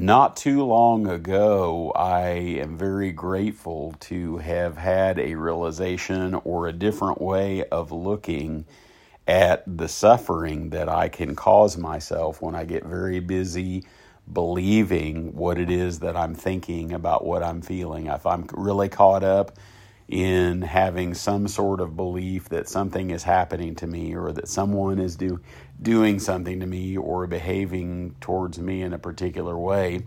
not too long ago, I am very grateful to have had a realization or a different way of looking at the suffering that I can cause myself when I get very busy believing what it is that I'm thinking about what I'm feeling. If I'm really caught up in having some sort of belief that something is happening to me or that someone is do, doing something to me or behaving towards me in a particular way,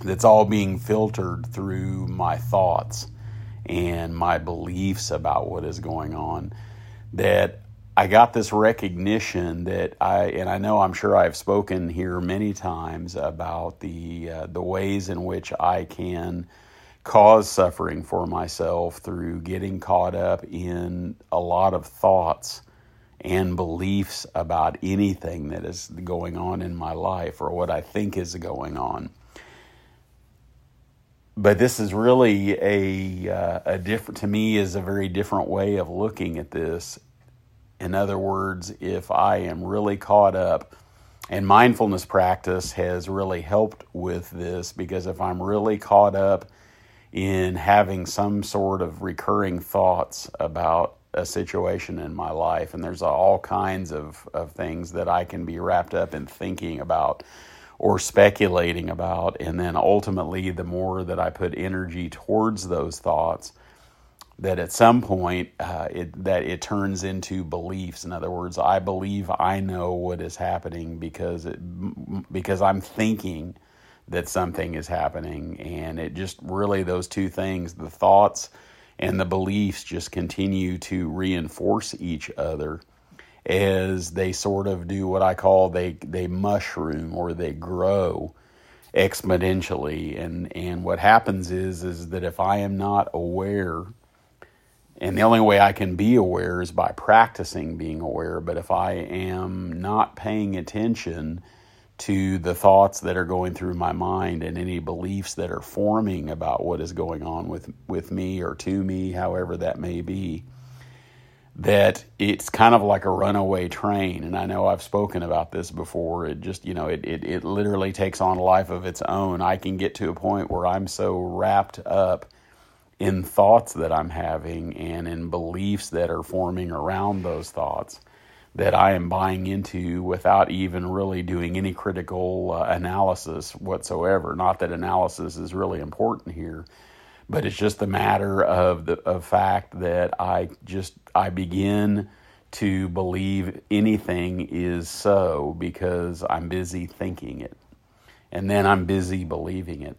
that's all being filtered through my thoughts and my beliefs about what is going on. That I got this recognition that I, and I know I'm sure I've spoken here many times about the uh, the ways in which I can cause suffering for myself through getting caught up in a lot of thoughts and beliefs about anything that is going on in my life or what I think is going on. But this is really a uh, a different to me is a very different way of looking at this in other words, if I am really caught up, and mindfulness practice has really helped with this because if I'm really caught up in having some sort of recurring thoughts about a situation in my life, and there's all kinds of, of things that I can be wrapped up in thinking about or speculating about, and then ultimately, the more that I put energy towards those thoughts, that at some point uh, it, that it turns into beliefs. In other words, I believe I know what is happening because it, because I'm thinking that something is happening, and it just really those two things, the thoughts and the beliefs, just continue to reinforce each other as they sort of do what I call they they mushroom or they grow exponentially and and what happens is is that if I am not aware and the only way I can be aware is by practicing being aware. But if I am not paying attention to the thoughts that are going through my mind and any beliefs that are forming about what is going on with, with me or to me, however that may be, that it's kind of like a runaway train. And I know I've spoken about this before. It just, you know, it, it, it literally takes on a life of its own. I can get to a point where I'm so wrapped up in thoughts that I'm having and in beliefs that are forming around those thoughts that I am buying into without even really doing any critical uh, analysis whatsoever. Not that analysis is really important here, but it's just a matter of the of fact that I just I begin to believe anything is so because I'm busy thinking it. And then I'm busy believing it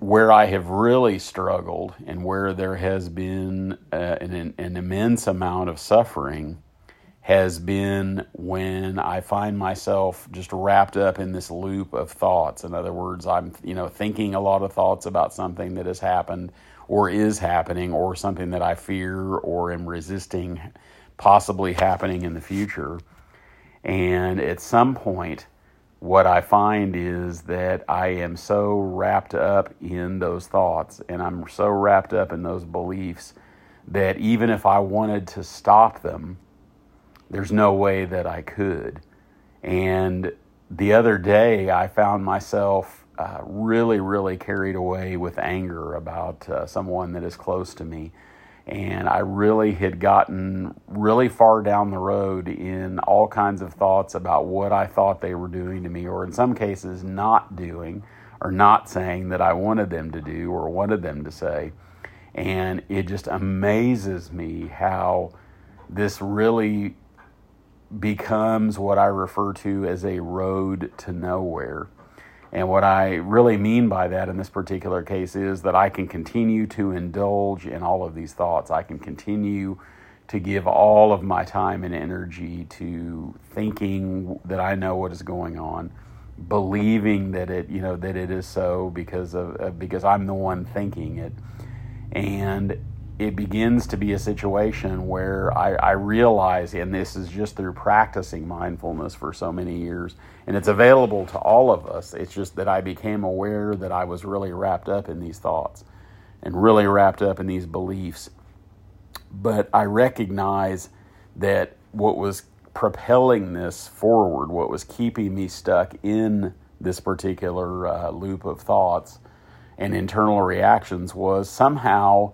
where I have really struggled and where there has been uh, an, an, immense amount of suffering has been when I find myself just wrapped up in this loop of thoughts. In other words, I'm you know thinking a lot of thoughts about something that has happened or is happening or something that I fear or am resisting possibly happening in the future. And at some point, what I find is that I am so wrapped up in those thoughts and I'm so wrapped up in those beliefs that even if I wanted to stop them, there's no way that I could. And the other day, I found myself uh, really, really carried away with anger about uh, someone that is close to me and I really had gotten really far down the road in all kinds of thoughts about what I thought they were doing to me, or in some cases, not doing or not saying that I wanted them to do or wanted them to say. And it just amazes me how this really becomes what I refer to as a road to nowhere. And what I really mean by that in this particular case is that I can continue to indulge in all of these thoughts. I can continue to give all of my time and energy to thinking that I know what is going on, believing that it, you know, that it is so because of because I'm the one thinking it. And it begins to be a situation where I, I, realize, and this is just through practicing mindfulness for so many years, and it's available to all of us. It's just that I became aware that I was really wrapped up in these thoughts and really wrapped up in these beliefs. But I recognize that what was propelling this forward, what was keeping me stuck in this particular uh, loop of thoughts and internal reactions was somehow,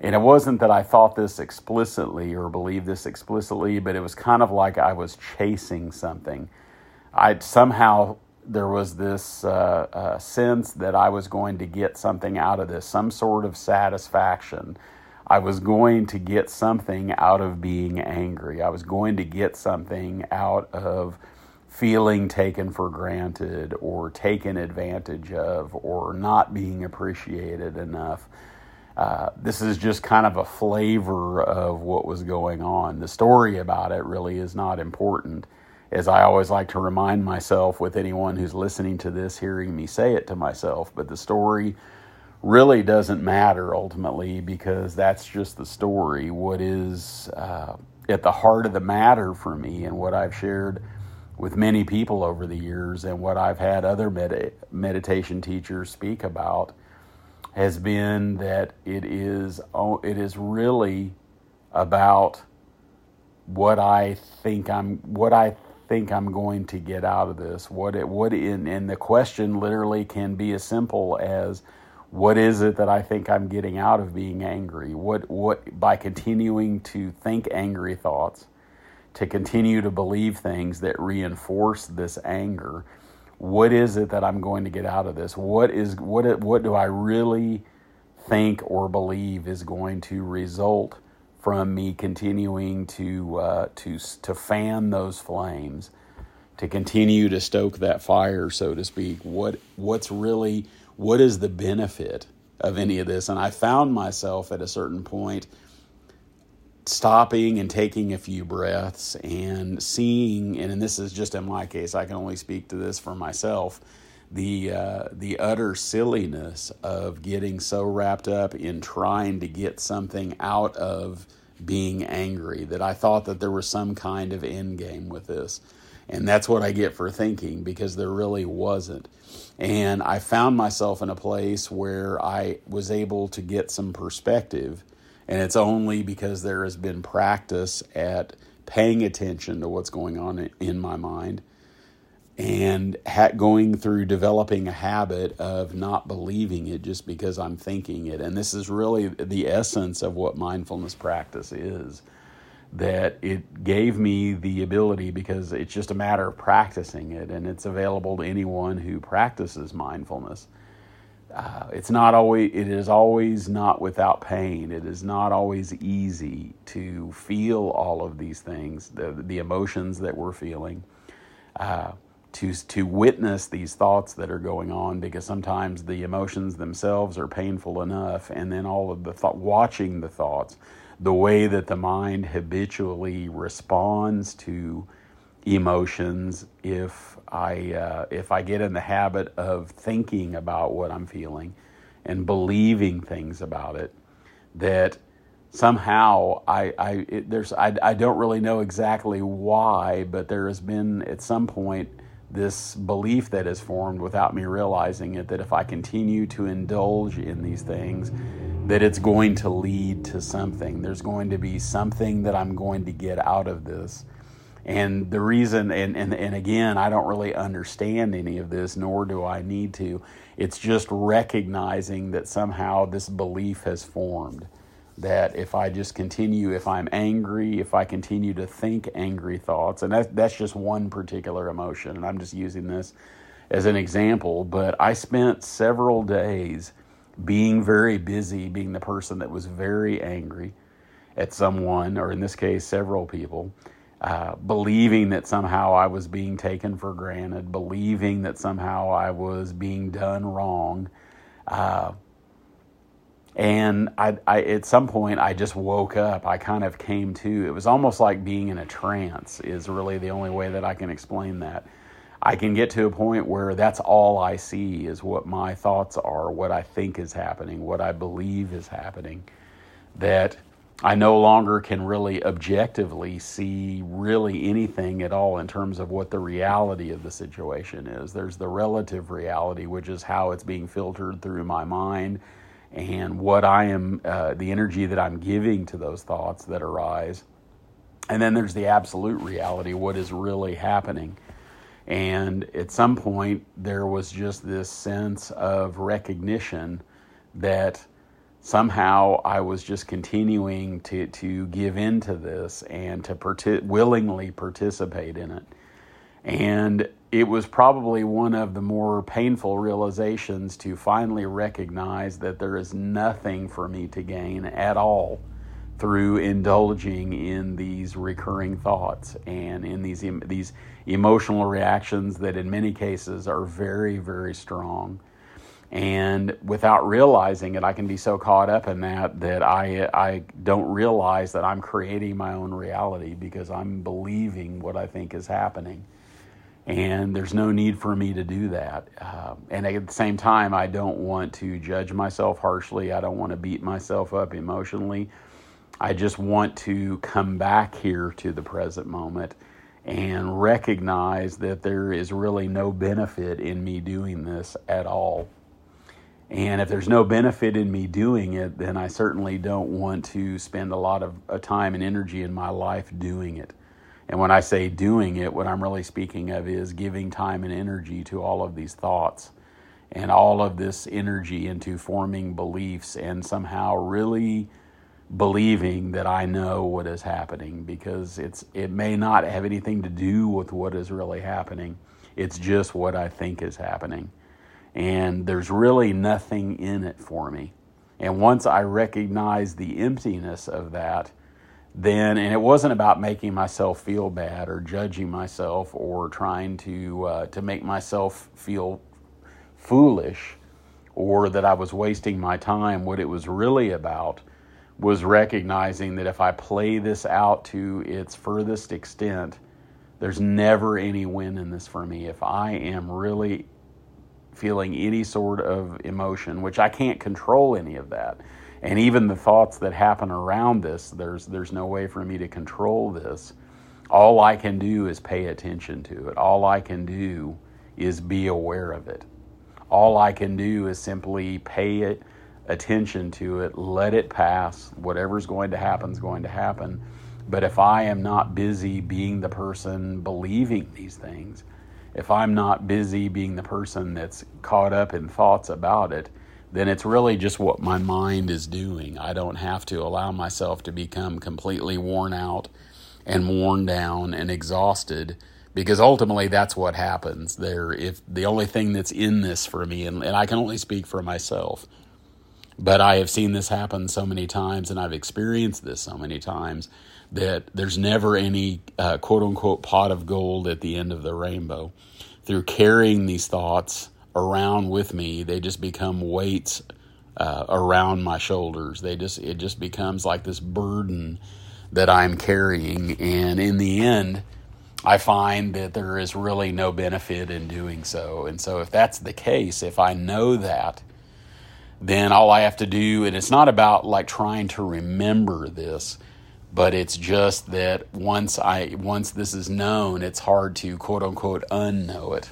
and it wasn't that I thought this explicitly or believed this explicitly, but it was kind of like I was chasing something. I somehow there was this uh, uh, sense that I was going to get something out of this, some sort of satisfaction. I was going to get something out of being angry. I was going to get something out of feeling taken for granted or taken advantage of or not being appreciated enough. Uh, this is just kind of a flavor of what was going on. The story about it really is not important as I always like to remind myself with anyone who's listening to this, hearing me say it to myself, but the story really doesn't matter ultimately because that's just the story. What is uh, at the heart of the matter for me and what I've shared with many people over the years and what I've had other med- meditation teachers speak about has been that it is oh, it is really about what I think I'm what I think I'm going to get out of this? What it what in and the question literally can be as simple as what is it that I think I'm getting out of being angry? What what by continuing to think angry thoughts, to continue to believe things that reinforce this anger, what is it that I'm going to get out of this? What is what what do I really think or believe is going to result from me continuing to uh, to to fan those flames, to continue to stoke that fire, so to speak. What what's really what is the benefit of any of this? And I found myself at a certain point stopping and taking a few breaths and seeing, and this is just in my case, I can only speak to this for myself. The uh, the utter silliness of getting so wrapped up in trying to get something out of being angry, that I thought that there was some kind of end game with this. And that's what I get for thinking because there really wasn't. And I found myself in a place where I was able to get some perspective. And it's only because there has been practice at paying attention to what's going on in my mind and ha- going through developing a habit of not believing it just because I'm thinking it. And this is really the essence of what mindfulness practice is. That it gave me the ability because it's just a matter of practicing it, and it's available to anyone who practices mindfulness. Uh, it's not always it is always not without pain. It is not always easy to feel all of these things the the emotions that we're feeling uh, to to witness these thoughts that are going on because sometimes the emotions themselves are painful enough and then all of the thought watching the thoughts the way that the mind habitually responds to emotions if I uh, if I get in the habit of thinking about what I'm feeling and believing things about it that somehow I, I it, there's I, I don't really know exactly why but there has been at some point this belief that is formed without me realizing it that if I continue to indulge in these things, that it's going to lead to something. There's going to be something that I'm going to get out of this. And the reason, and, and, and again, I don't really understand any of this, nor do I need to. It's just recognizing that somehow this belief has formed that if I just continue, if I'm angry, if I continue to think angry thoughts, and that, that's just one particular emotion, and I'm just using this as an example, but I spent several days being very busy, being the person that was very angry at someone, or in this case, several people, uh, believing that somehow I was being taken for granted, believing that somehow I was being done wrong. Uh, and I, I, at some point, I just woke up. I kind of came to. It was almost like being in a trance, is really the only way that I can explain that. I can get to a point where that's all I see is what my thoughts are, what I think is happening, what I believe is happening. That I no longer can really objectively see really anything at all in terms of what the reality of the situation is. There's the relative reality, which is how it's being filtered through my mind and what I am, uh, the energy that I'm giving to those thoughts that arise. And then there's the absolute reality, what is really happening. And at some point, there was just this sense of recognition that somehow I was just continuing to, to give into this and to willingly participate in it. And it was probably one of the more painful realizations to finally recognize that there is nothing for me to gain at all through indulging in these recurring thoughts and in these these emotional reactions that in many cases are very very strong and without realizing it i can be so caught up in that that i i don't realize that i'm creating my own reality because i'm believing what i think is happening and there's no need for me to do that. Uh, and at the same time, I don't want to judge myself harshly. I don't want to beat myself up emotionally. I just want to come back here to the present moment and recognize that there is really no benefit in me doing this at all. And if there's no benefit in me doing it, then I certainly don't want to spend a lot of uh, time and energy in my life doing it. And when I say doing it, what I'm really speaking of is giving time and energy to all of these thoughts and all of this energy into forming beliefs and somehow really believing that I know what is happening because it's it may not have anything to do with what is really happening. It's just what I think is happening. And there's really nothing in it for me. And once I recognize the emptiness of that, then, and it wasn't about making myself feel bad or judging myself or trying to uh, to make myself feel foolish or that I was wasting my time. What it was really about was recognizing that if I play this out to its furthest extent, there's never any win in this for me. If I am really feeling any sort of emotion, which I can't control any of that. And even the thoughts that happen around this there's there's no way for me to control this. All i can do is pay attention to it. All i can do is be aware of it. All i can do is simply pay it attention to it let it pass. Whatever's going to happen is going to happen. But if i am not busy being the person believing these things if i'm not busy being the person that's caught up in thoughts about it then it's really just what my mind is doing. I don't have to allow myself to become completely worn out and worn down and exhausted because ultimately that's what happens there if the only thing that's in this for me and, and i can only speak for myself but i have seen this happen so many times and i've experienced this so many times that there's never any uh, quote unquote pot of gold at the end of the rainbow through carrying these thoughts around with me. They just become weights uh, around my shoulders. They just it just becomes like this burden that I'm carrying, and in the end, I find that there is really no benefit in doing so. And so, if that's the case, if I know that, then all I have to do, and it's not about like trying to remember this, but it's just that once I once this is known, it's hard to quote unquote unknow it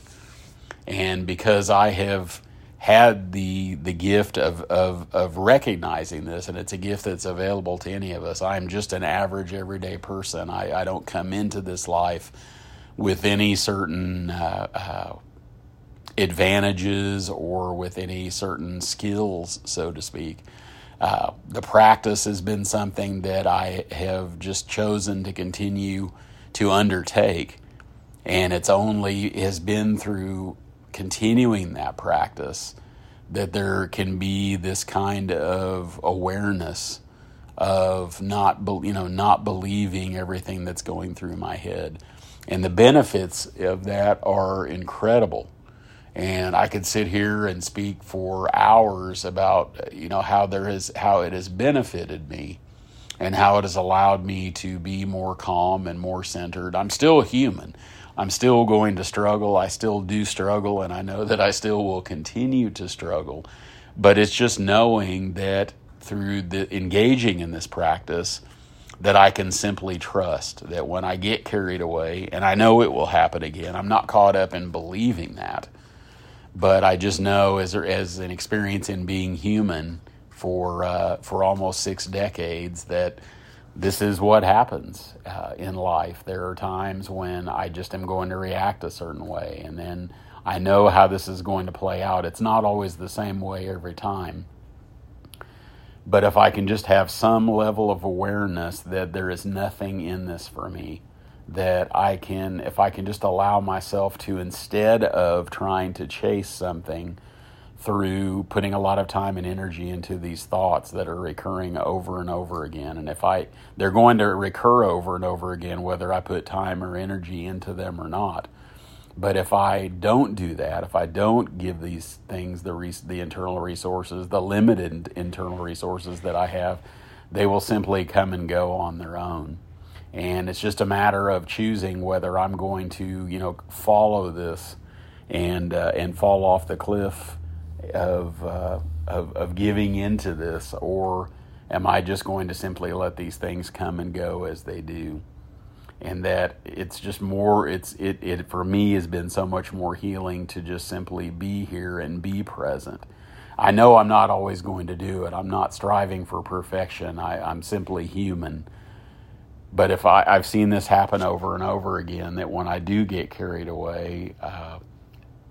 and because I have had the the gift of, of of recognizing this, and it's a gift that's available to any of us. I'm just an average, everyday person. I, I don't come into this life with any certain uh, uh, advantages or with any certain skills, so to speak. Uh, the practice has been something that I have just chosen to continue to undertake, and it's only has been through continuing that practice, that there can be this kind of awareness of not you know not believing everything that's going through my head. And the benefits of that are incredible and I could sit here and speak for hours about you know how there is how it has benefited me and how it has allowed me to be more calm and more centered. I'm still a human. I'm still going to struggle. I still do struggle, and I know that I still will continue to struggle. But it's just knowing that through the engaging in this practice, that I can simply trust that when I get carried away, and I know it will happen again, I'm not caught up in believing that, but I just know as as an experience in being human for uh, for almost six decades that this is what happens uh, in life. There are times when I just am going to react a certain way, and then I know how this is going to play out. It's not always the same way every time. But if I can just have some level of awareness that there is nothing in this for me, that I can, if I can just allow myself to, instead of trying to chase something through putting a lot of time and energy into these thoughts that are recurring over and over again. And if I, they're going to recur over and over again, whether I put time or energy into them or not. But if I don't do that, if I don't give these things the res- the internal resources, the limited internal resources that I have, they will simply come and go on their own. And it's just a matter of choosing whether I'm going to, you know, follow this and uh, and fall off the cliff of, uh, of of giving into this, or am I just going to simply let these things come and go as they do? and that it's just more it's it, it for me has been so much more healing to just simply be here and be present. I know i'm not always going to do it. I'm not striving for perfection. I, i'm simply human but if I, i've seen this happen over and over again that when i do get carried away uh,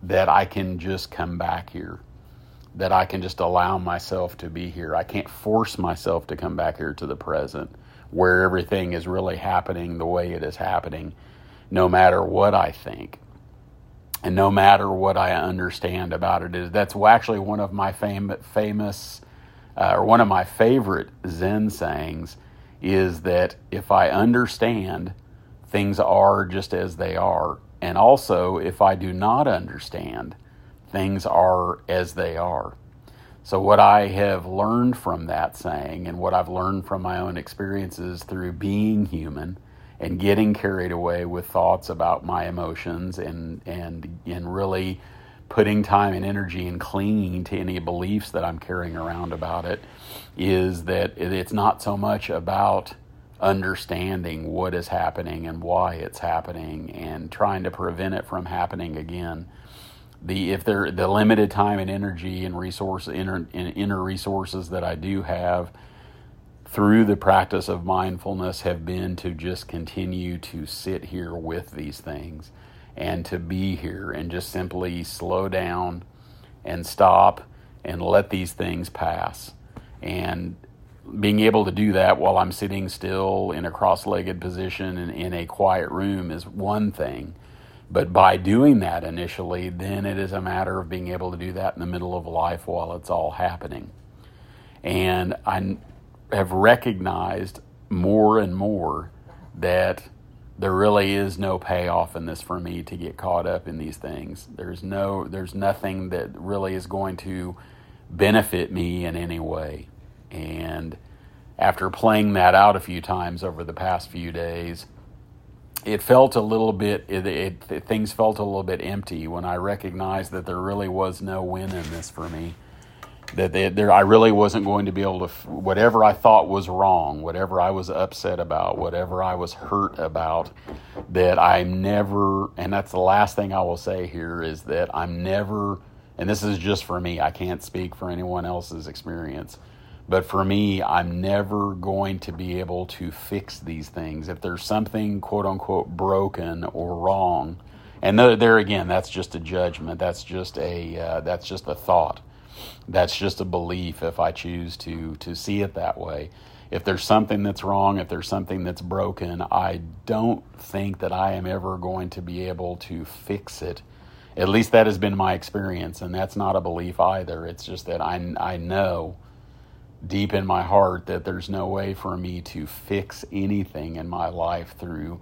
that i can just come back here that i can just allow myself to be here i can't force myself to come back here to the present where everything is really happening the way it is happening, no matter what I think. And no matter what I understand about it is that's actually one of my fam- famous uh, or one of my favorite Zen sayings is that if I understand, things are just as they are. And also, if I do not understand, things are as they are. So, what I have learned from that saying and what I've learned from my own experiences through being human and getting carried away with thoughts about my emotions and, and, and really putting time and energy and clinging to any beliefs that I'm carrying around about it is that it's not so much about understanding what is happening and why it's happening and trying to prevent it from happening again. The if there the limited time and energy and resource inner inner resources that I do have through the practice of mindfulness have been to just continue to sit here with these things and to be here and just simply slow down and stop and let these things pass and being able to do that while I'm sitting still in a cross-legged position and in a quiet room is one thing but by doing that initially, then it is a matter of being able to do that in the middle of life while it's all happening. And I have recognized more and more that there really is no payoff in this for me to get caught up in these things. There's no there's nothing that really is going to benefit me in any way. And after playing that out a few times over the past few days, it felt a little bit it, it, it, things felt a little bit empty when I recognized that there really was no win in this for me. That they, there, I really wasn't going to be able to whatever I thought was wrong, whatever I was upset about, whatever I was hurt about. That I'm never, and that's the last thing I will say here is that I'm never, and this is just for me. I can't speak for anyone else's experience but for me, I'm never going to be able to fix these things. If there's something quote unquote broken or wrong, and there again, that's just a judgment. That's just a uh, that's just a thought. That's just a belief. If I choose to to see it that way, if there's something that's wrong, if there's something that's broken, I don't think that I am ever going to be able to fix it. At least that has been my experience, and that's not a belief either. It's just that I I know deep in my heart that there's no way for me to fix anything in my life through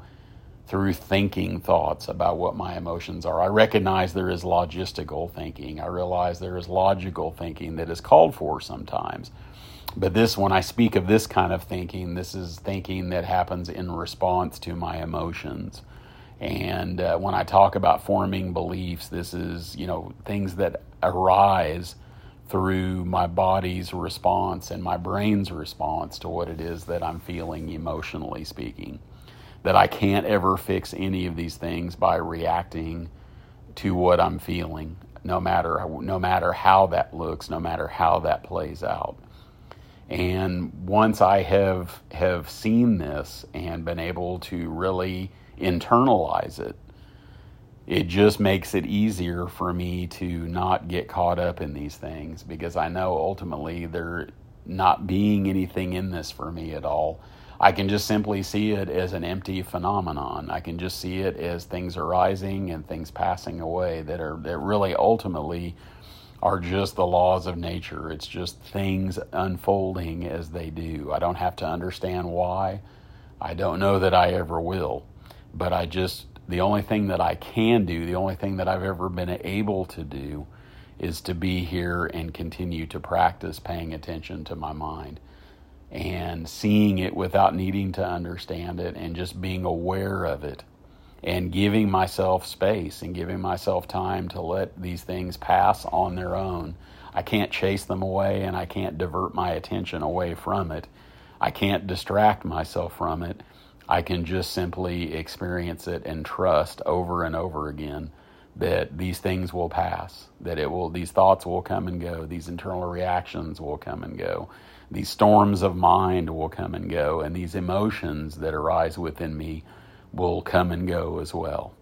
through thinking thoughts about what my emotions are. I recognize there is logistical thinking. I realize there is logical thinking that is called for sometimes. But this, when I speak of this kind of thinking, this is thinking that happens in response to my emotions. And uh, when I talk about forming beliefs, this is, you know, things that arise through my body's response and my brain's response to what it is that I'm feeling emotionally speaking. That I can't ever fix any of these things by reacting to what I'm feeling, no matter no matter how that looks, no matter how that plays out. And once I have have seen this and been able to really internalize it, it just makes it easier for me to not get caught up in these things because I know ultimately there not being anything in this for me at all. I can just simply see it as an empty phenomenon. I can just see it as things arising and things passing away that are that really ultimately are just the laws of nature. It's just things unfolding as they do. I don't have to understand why. I don't know that I ever will. But I just the only thing that I can do, the only thing that I've ever been able to do is to be here and continue to practice paying attention to my mind and seeing it without needing to understand it and just being aware of it and giving myself space and giving myself time to let these things pass on their own. I can't chase them away and I can't divert my attention away from it. I can't distract myself from it. I can just simply experience it and trust over and over again that these things will pass, that it will these thoughts will come and go, these internal reactions will come and go these storms of mind will come and go, and these emotions that arise within me will come and go as well.